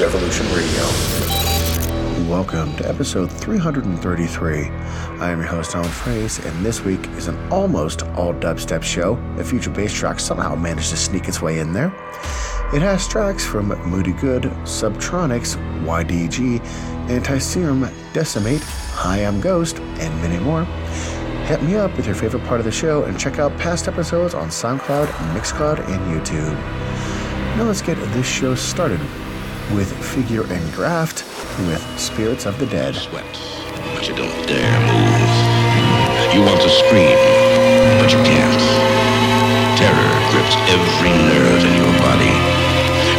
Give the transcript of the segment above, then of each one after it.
Evolution Radio. Welcome to episode 333. I am your host, Alan Fraze, and this week is an almost all dubstep show. A future bass track somehow managed to sneak its way in there. It has tracks from Moody Good, Subtronics, YDG, Antiserum, Decimate, Hi I'm Ghost, and many more. Hit me up with your favorite part of the show and check out past episodes on SoundCloud, Mixcloud, and YouTube. Now let's get this show started with Figure and Graphyt with Spirits of the Dead. Sweat, but you don't dare move. You want to scream, but you can't. Terror grips every nerve in your body,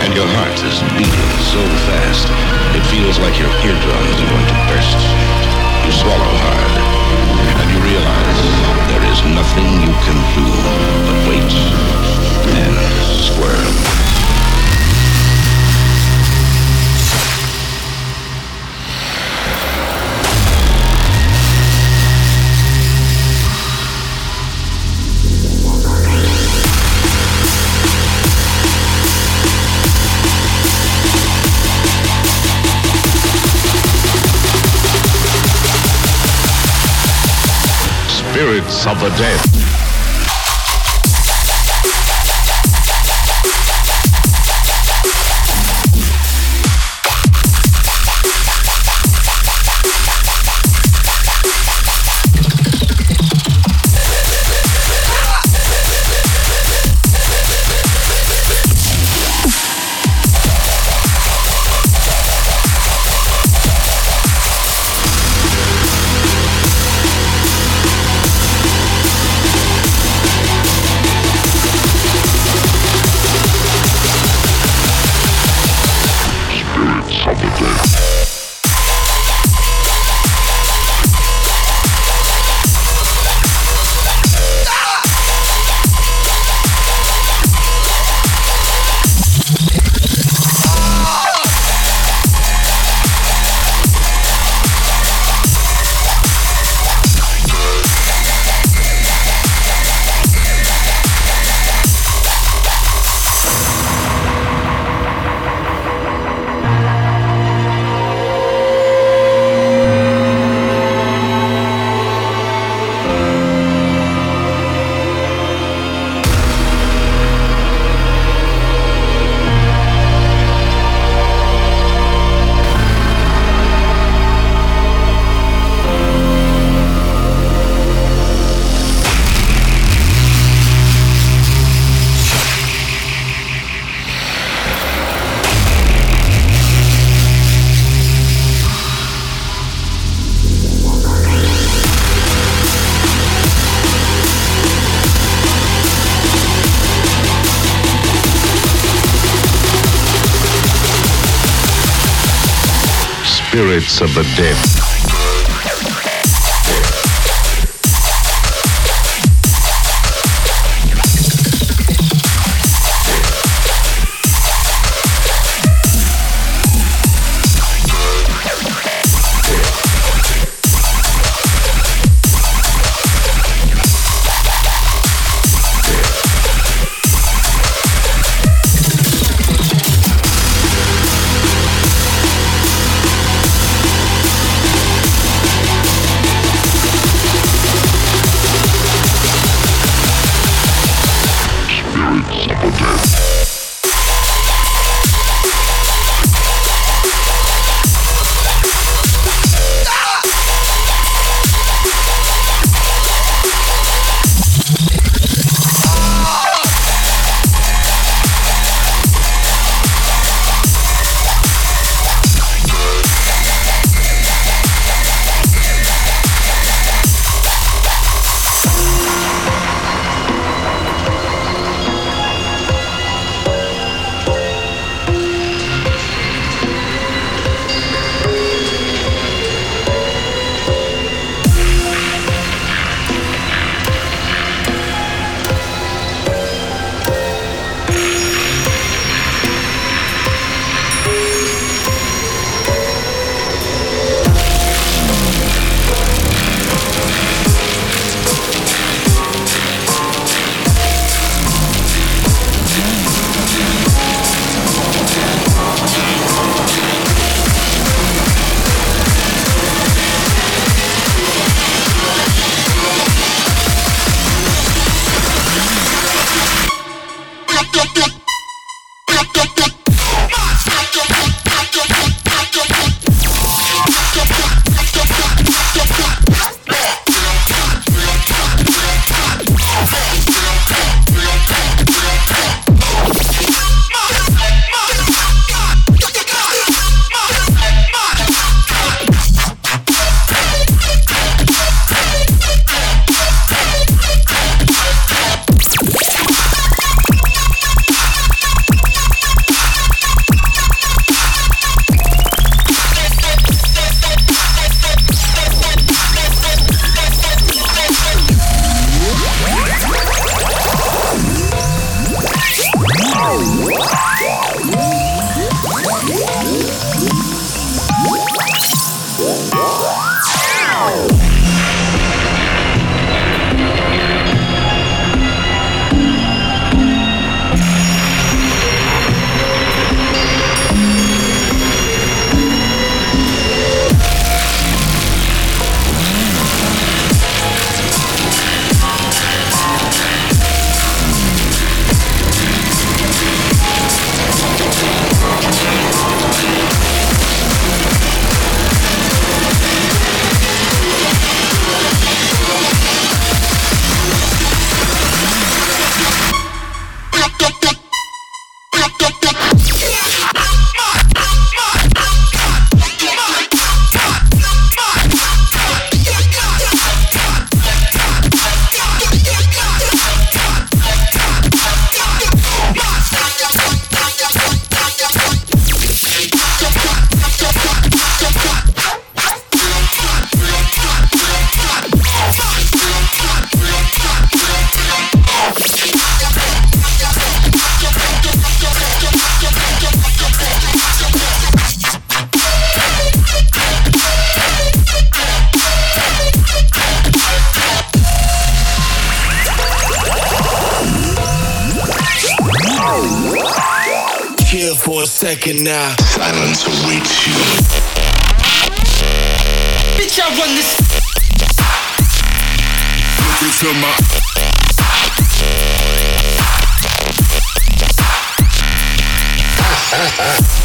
and your heart is beating so fast it feels like your eardrums are going to burst. You swallow hard, and you realize there is nothing you can do but wait and squirm. Spirits of the dead. Spirits of the dead. Second now. Silence awaits you. Bitch, I run this. Look into my. You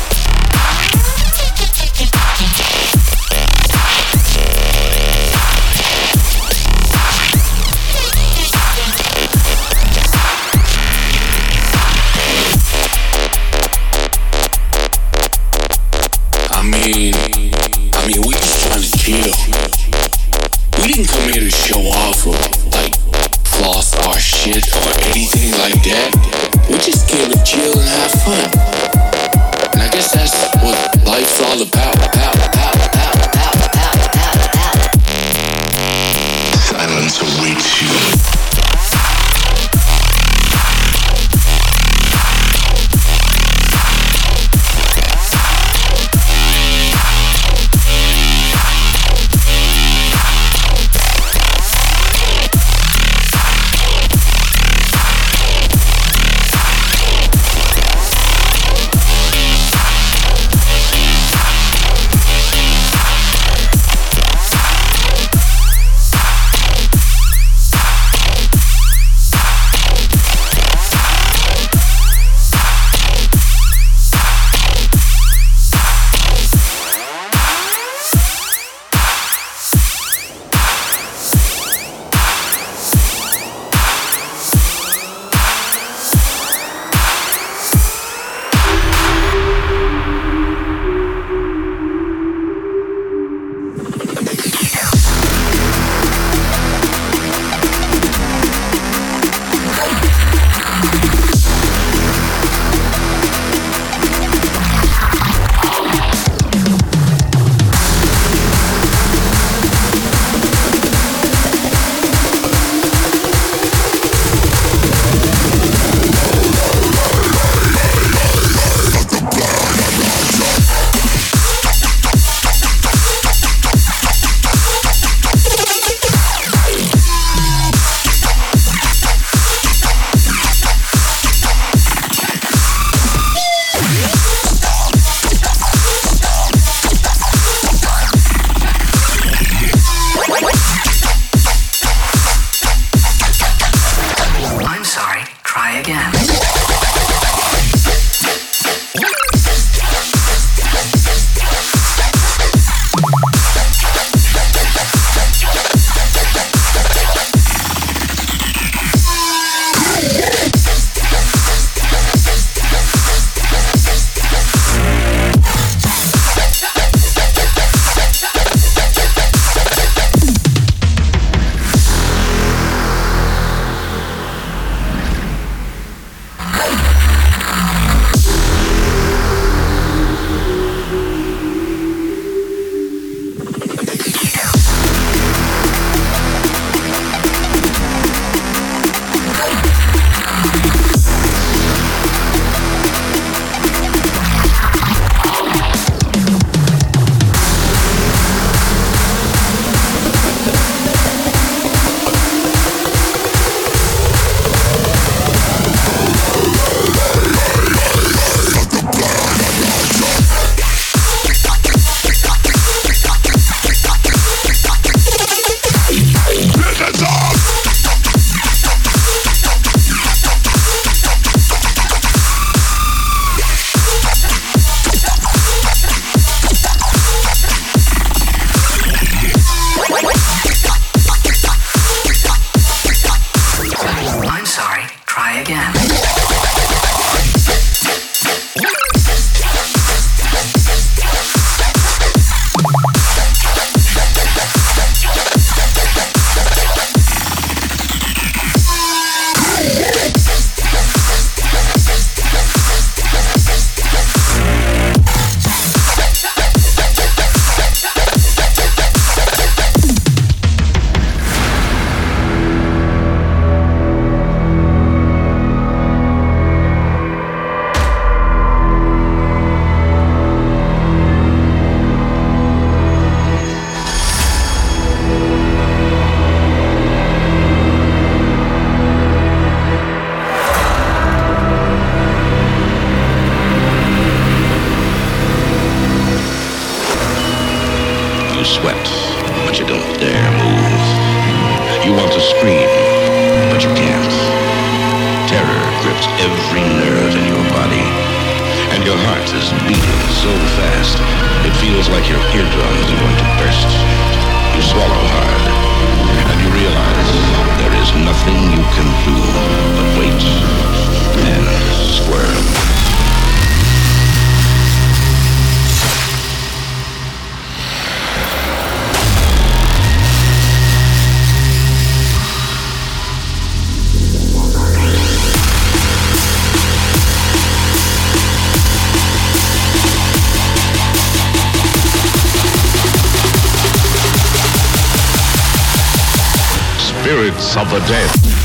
of the dead.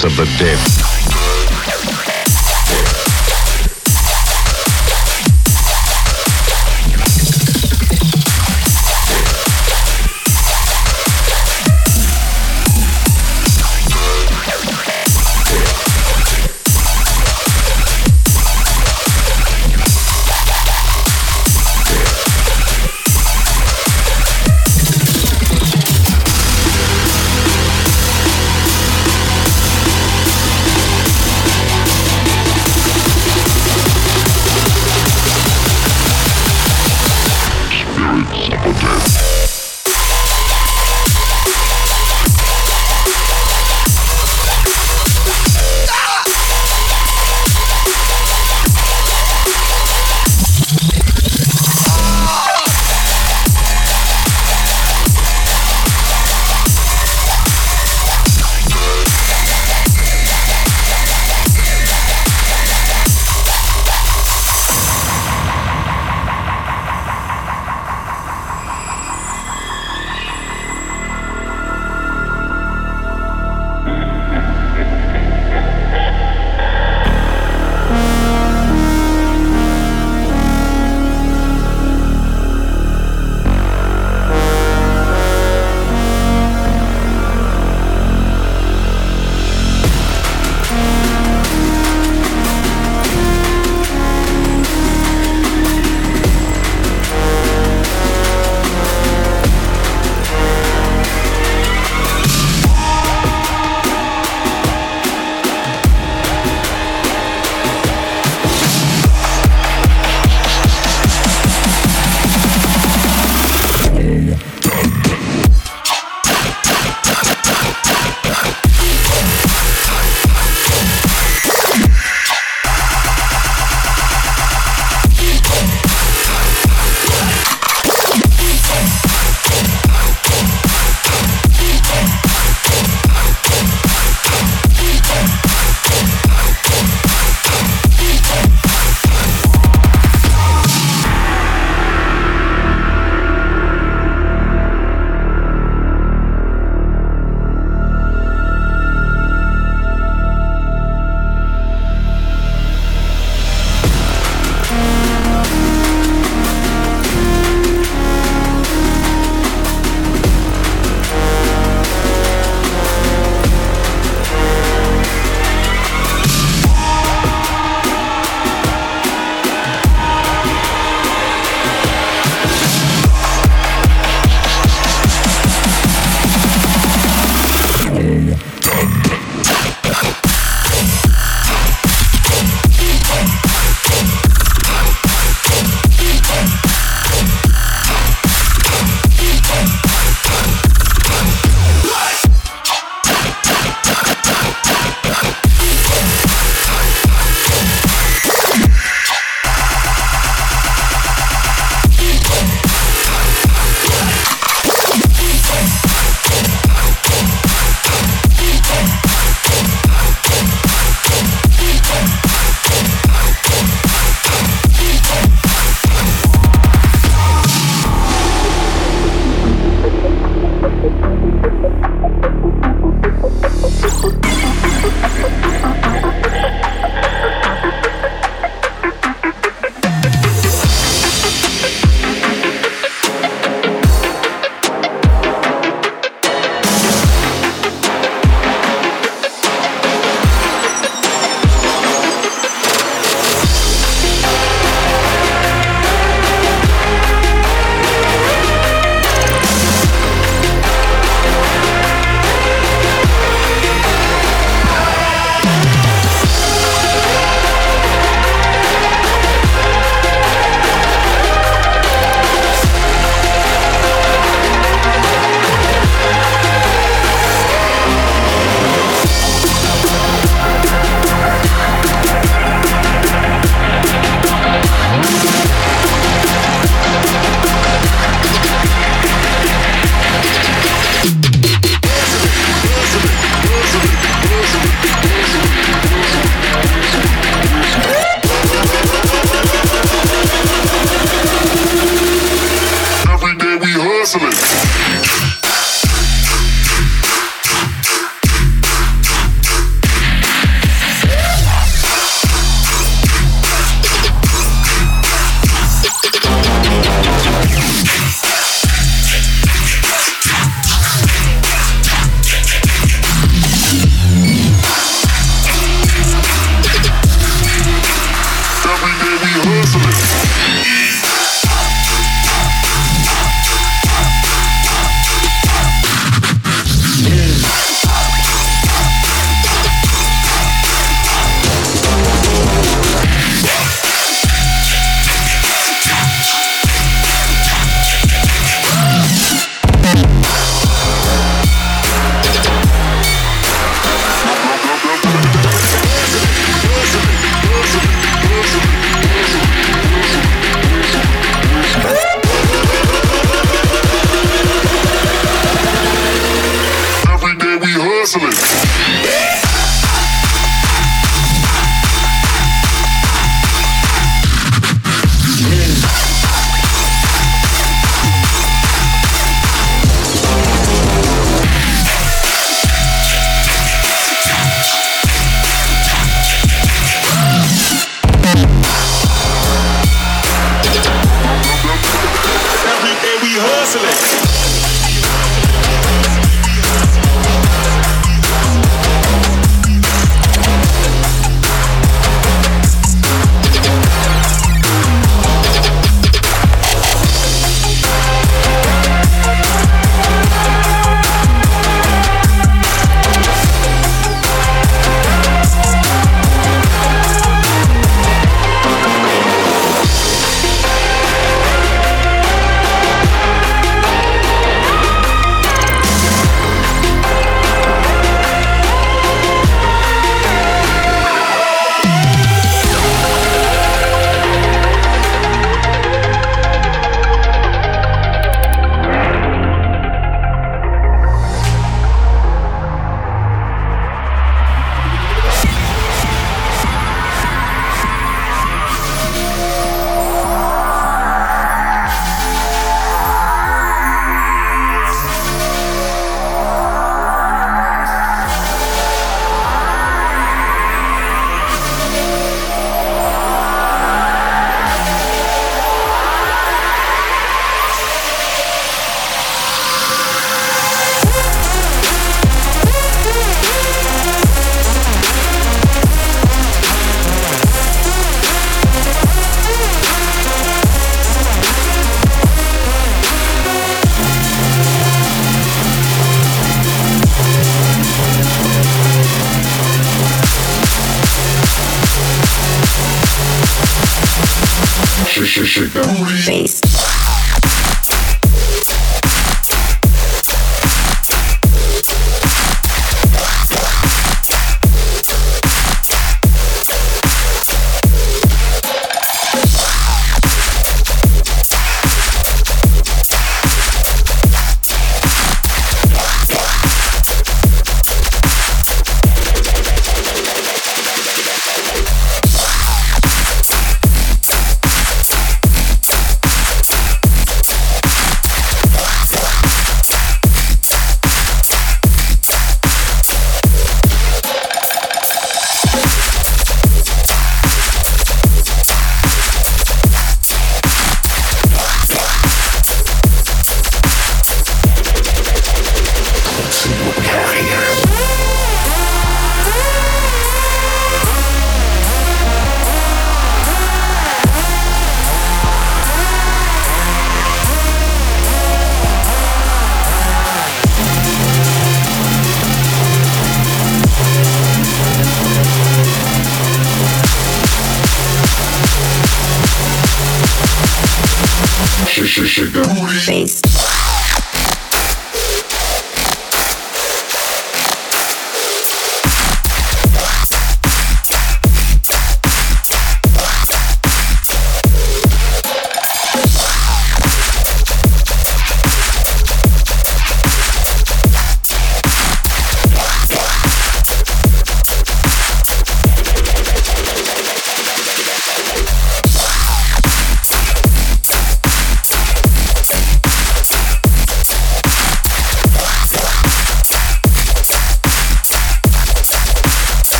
Of the dead.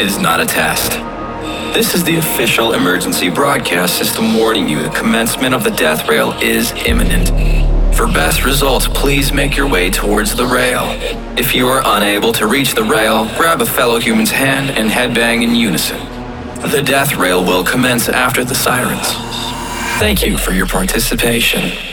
Is not a test. This is the official emergency broadcast system warning you the commencement of the death rail is imminent. For best results, please make your way towards the rail. If you are unable to reach the rail, grab a fellow human's hand and headbang in unison. The death rail will commence after the sirens. Thank you for your participation.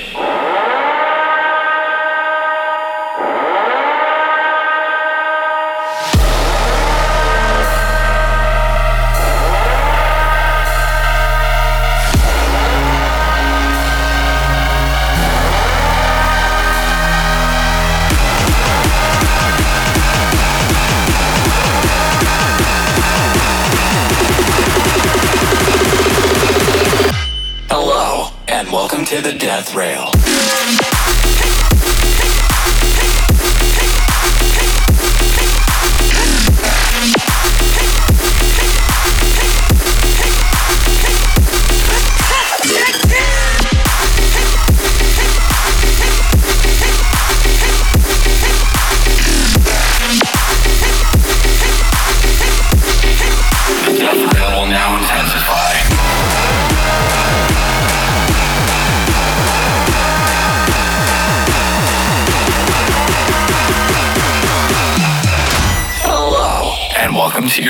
To the death rail.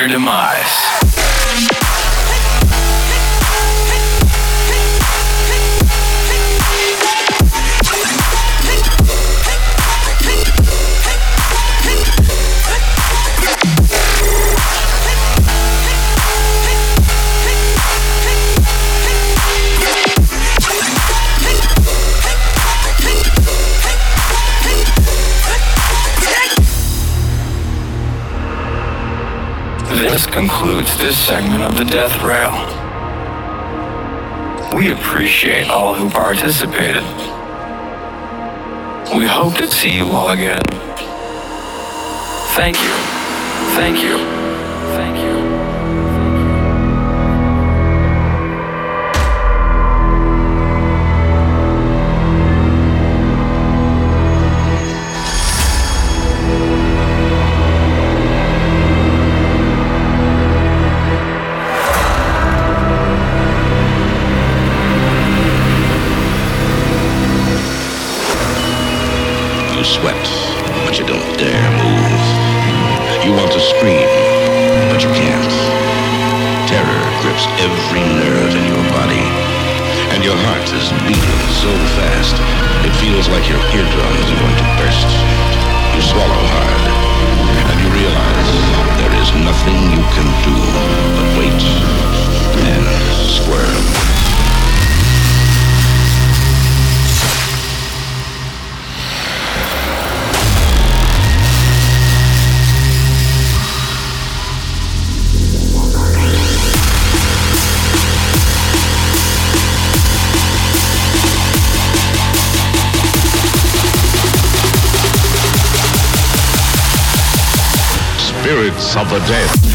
Demise. This segment of the Death Rail. We appreciate all who participated. We hope to see you all again. Thank you. Thank you. Thank you. sweat, but you don't dare move. You want to scream, but you can't. Terror grips every nerve in your body, and your heart is beating so fast, it feels like your eardrums are going to burst. You swallow hard, and you realize there is nothing you can do but wait and squirm. Spirits of the dead.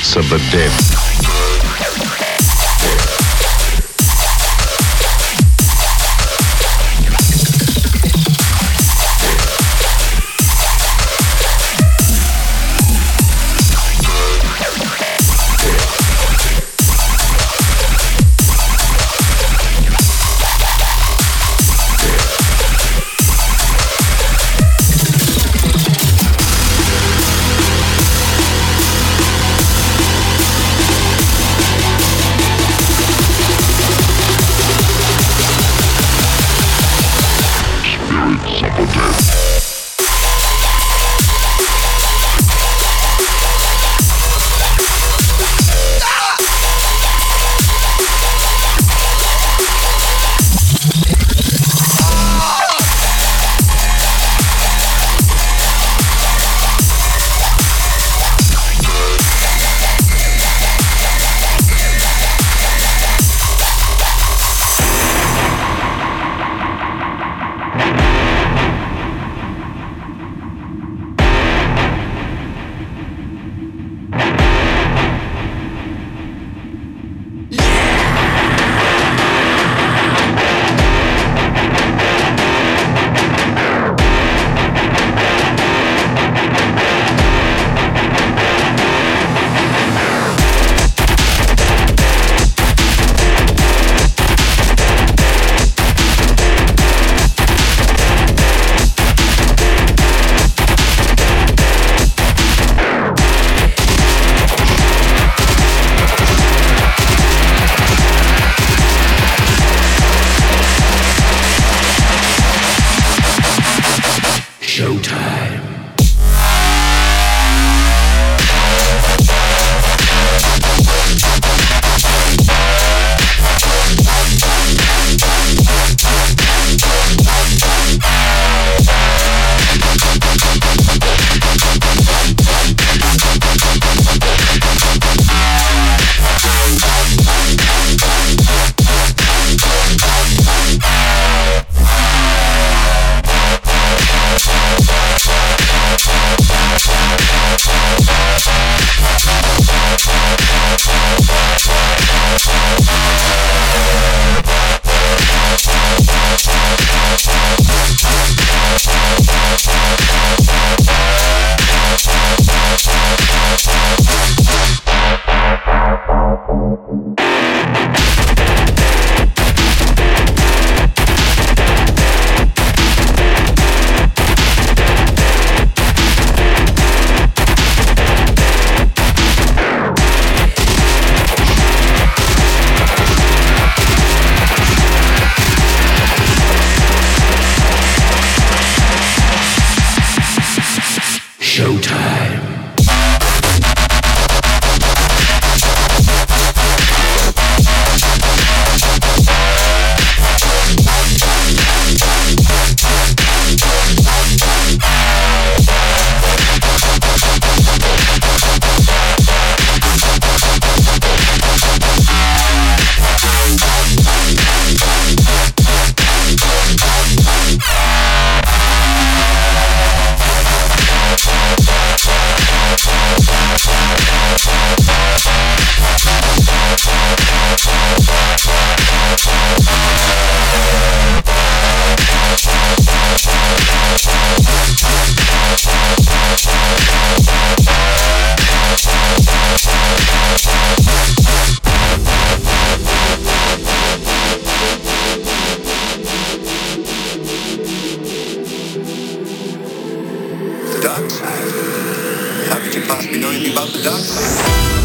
Spirits of the dead. How could you possibly know anything about the dark?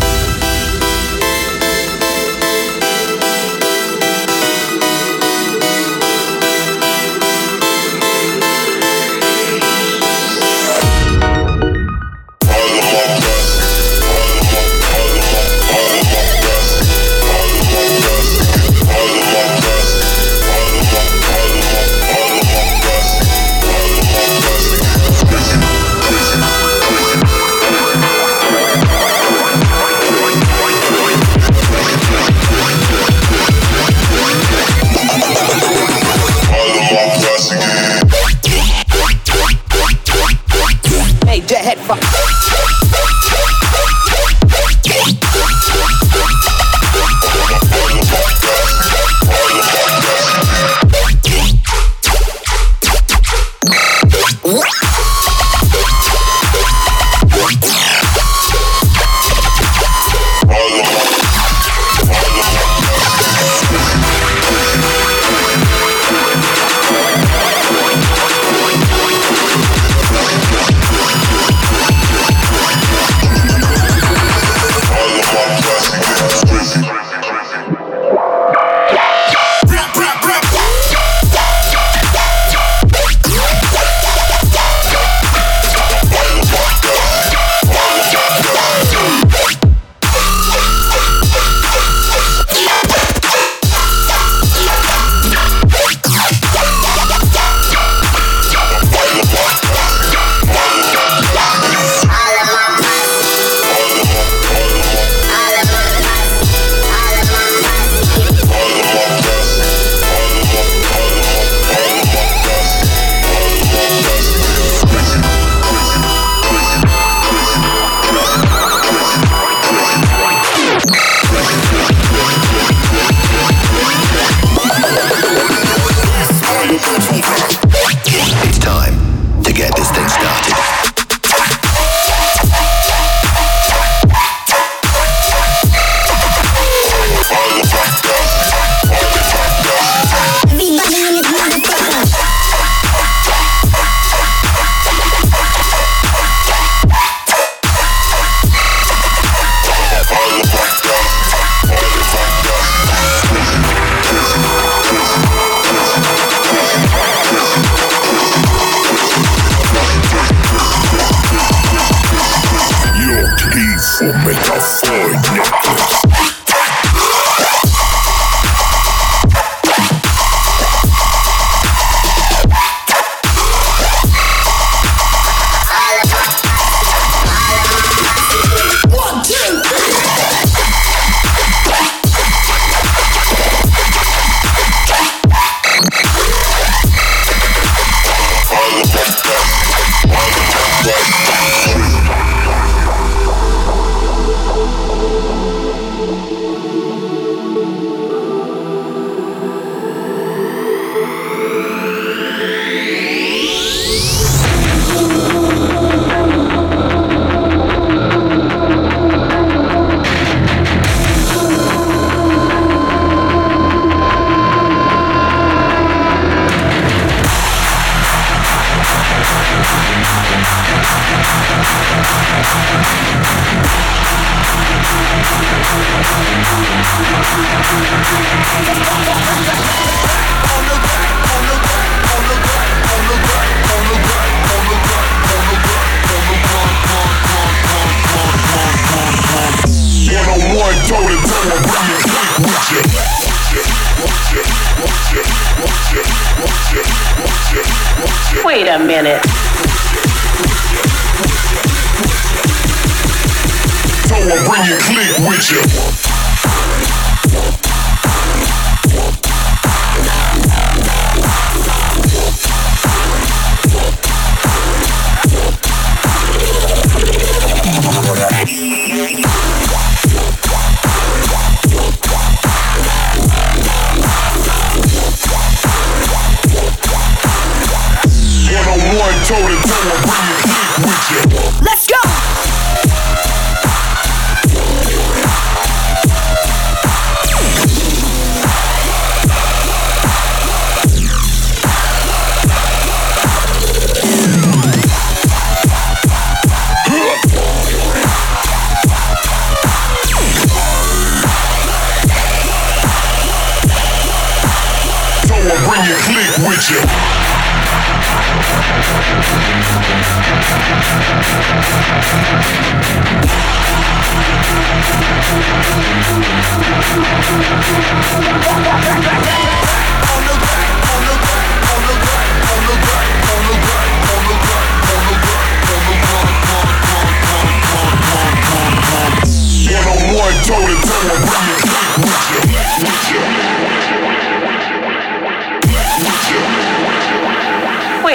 minute.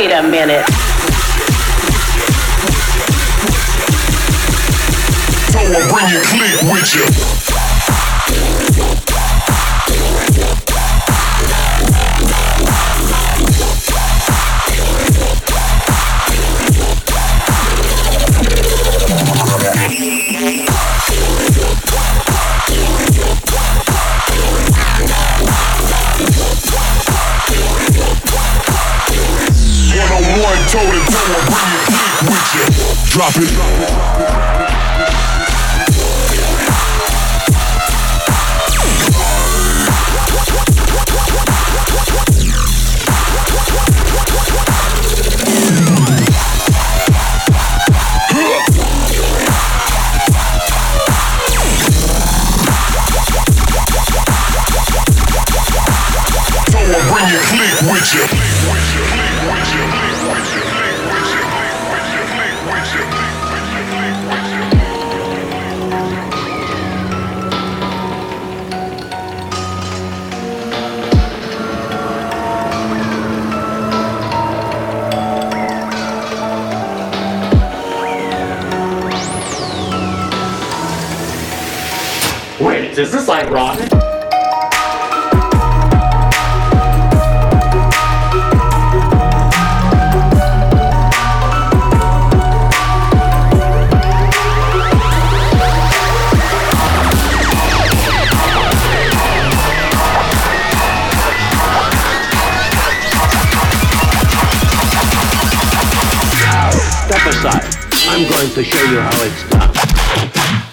Wait a minute. Toe and bring your with you. You. Drop it. Rocket? Step aside. I'm going to show you how it's done.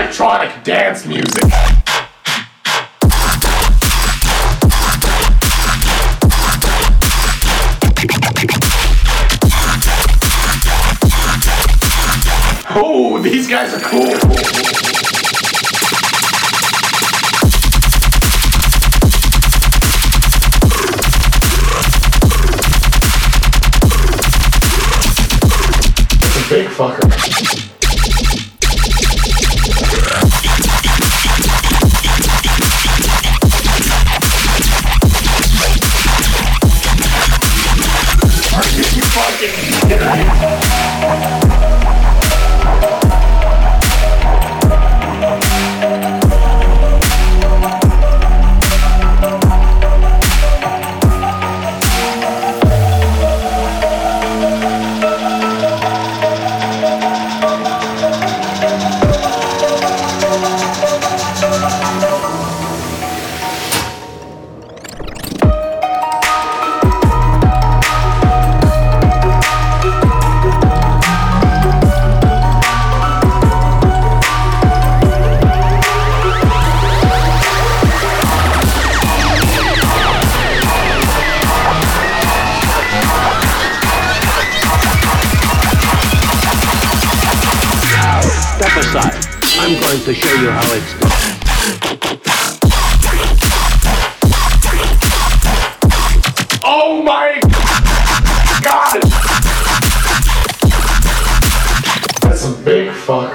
Electronic dance music. Oh, these guys are cool. Big fucker.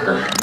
Big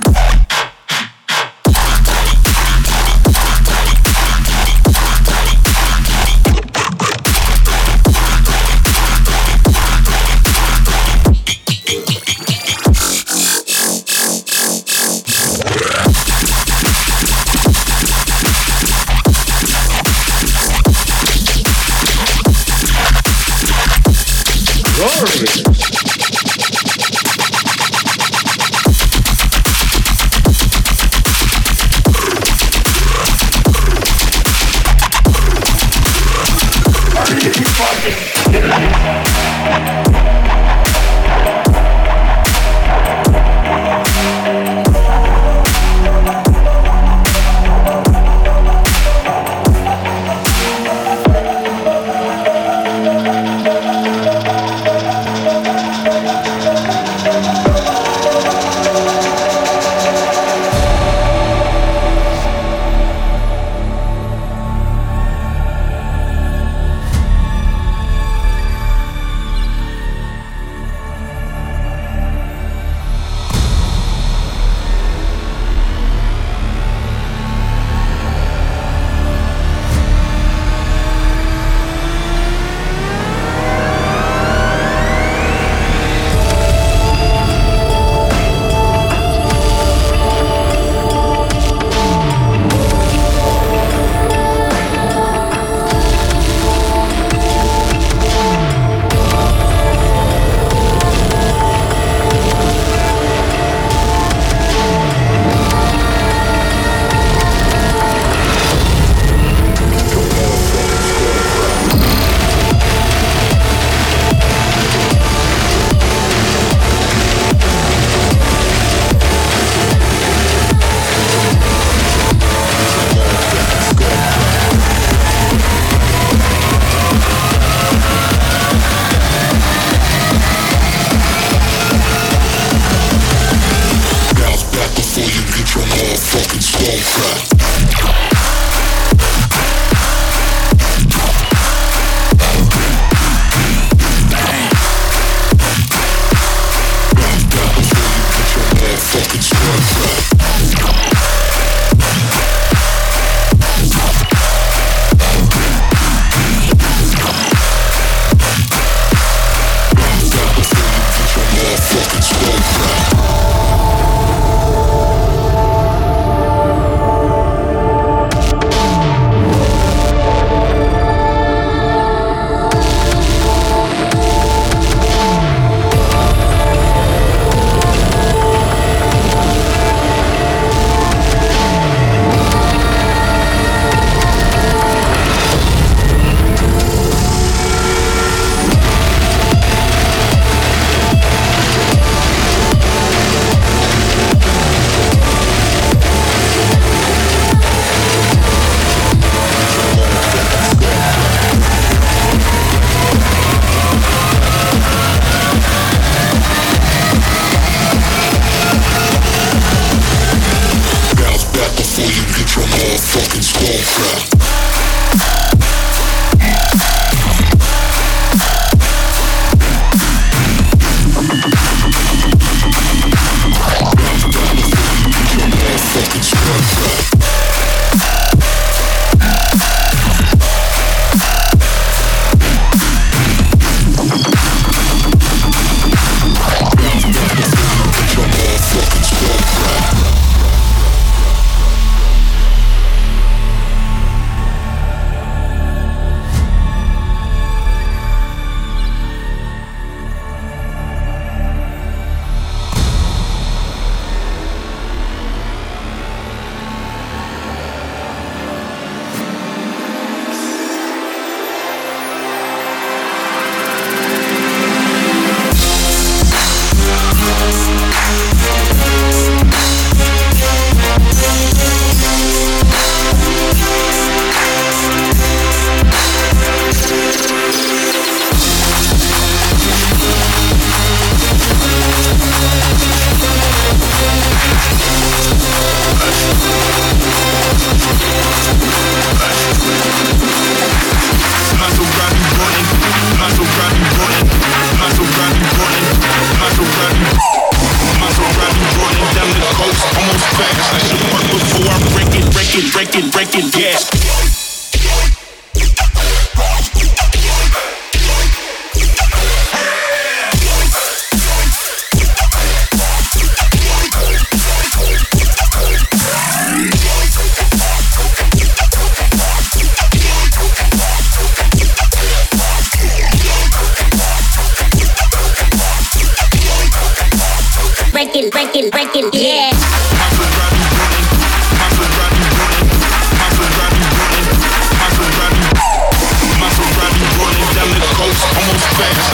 almost fast.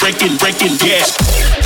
Break it, break it, yeah.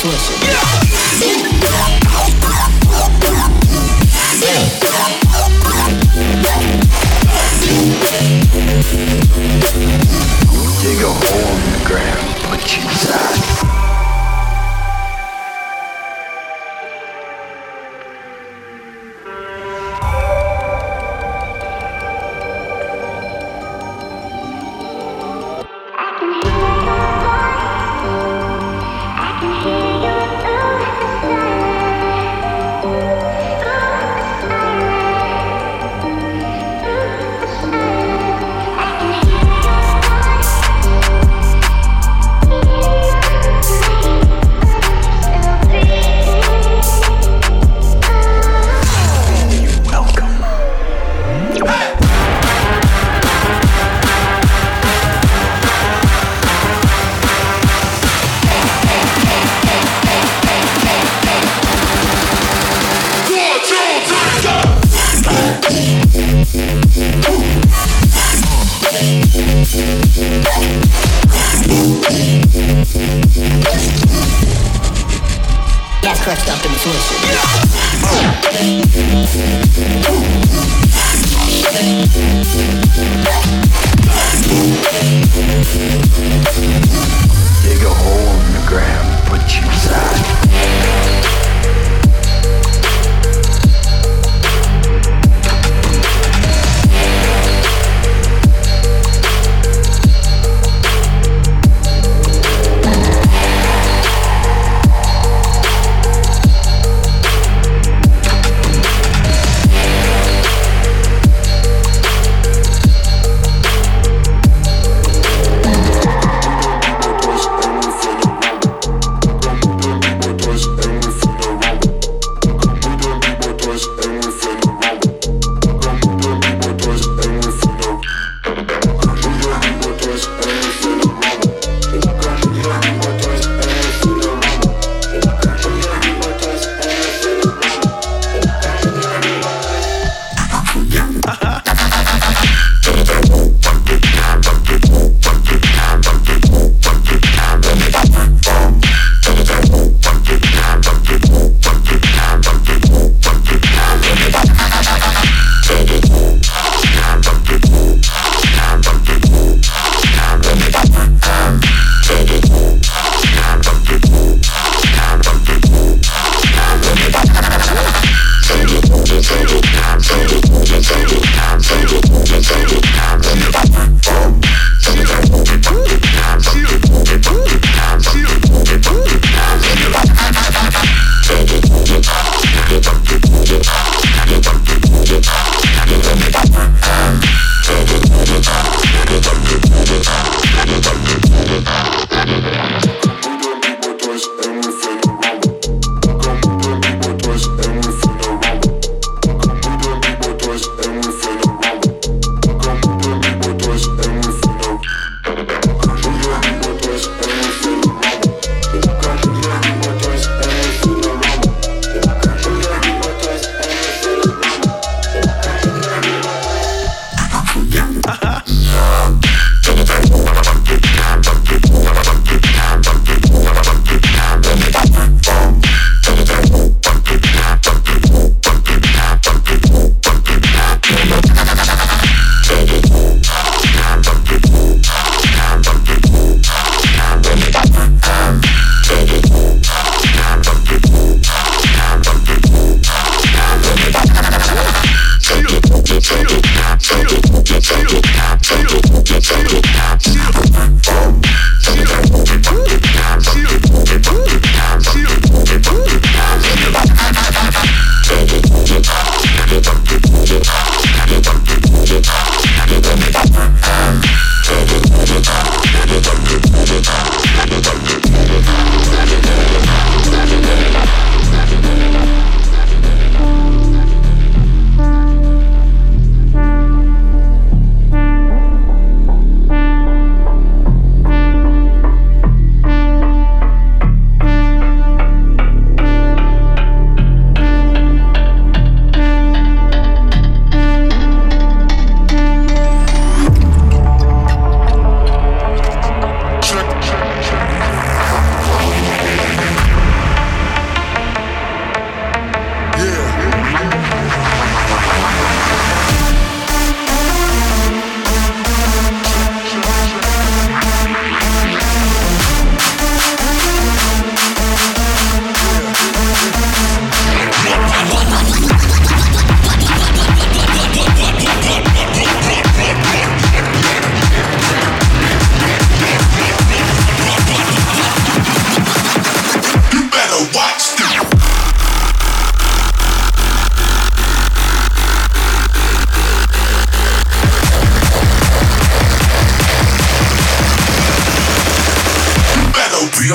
flushing.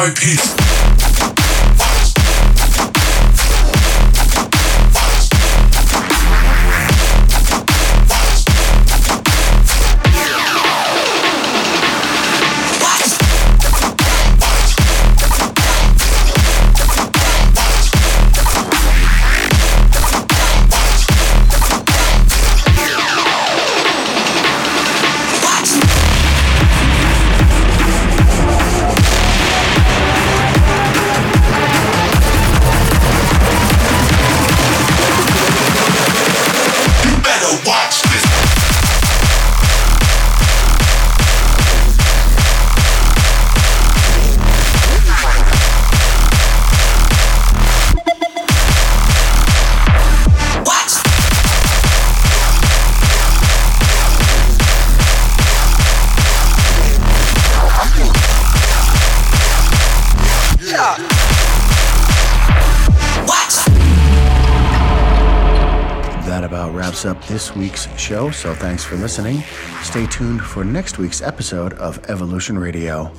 VIP. Show, so thanks for listening. Stay tuned for next week's episode of Evolution Radio.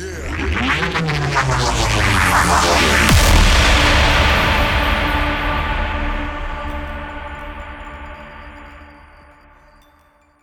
Yeah.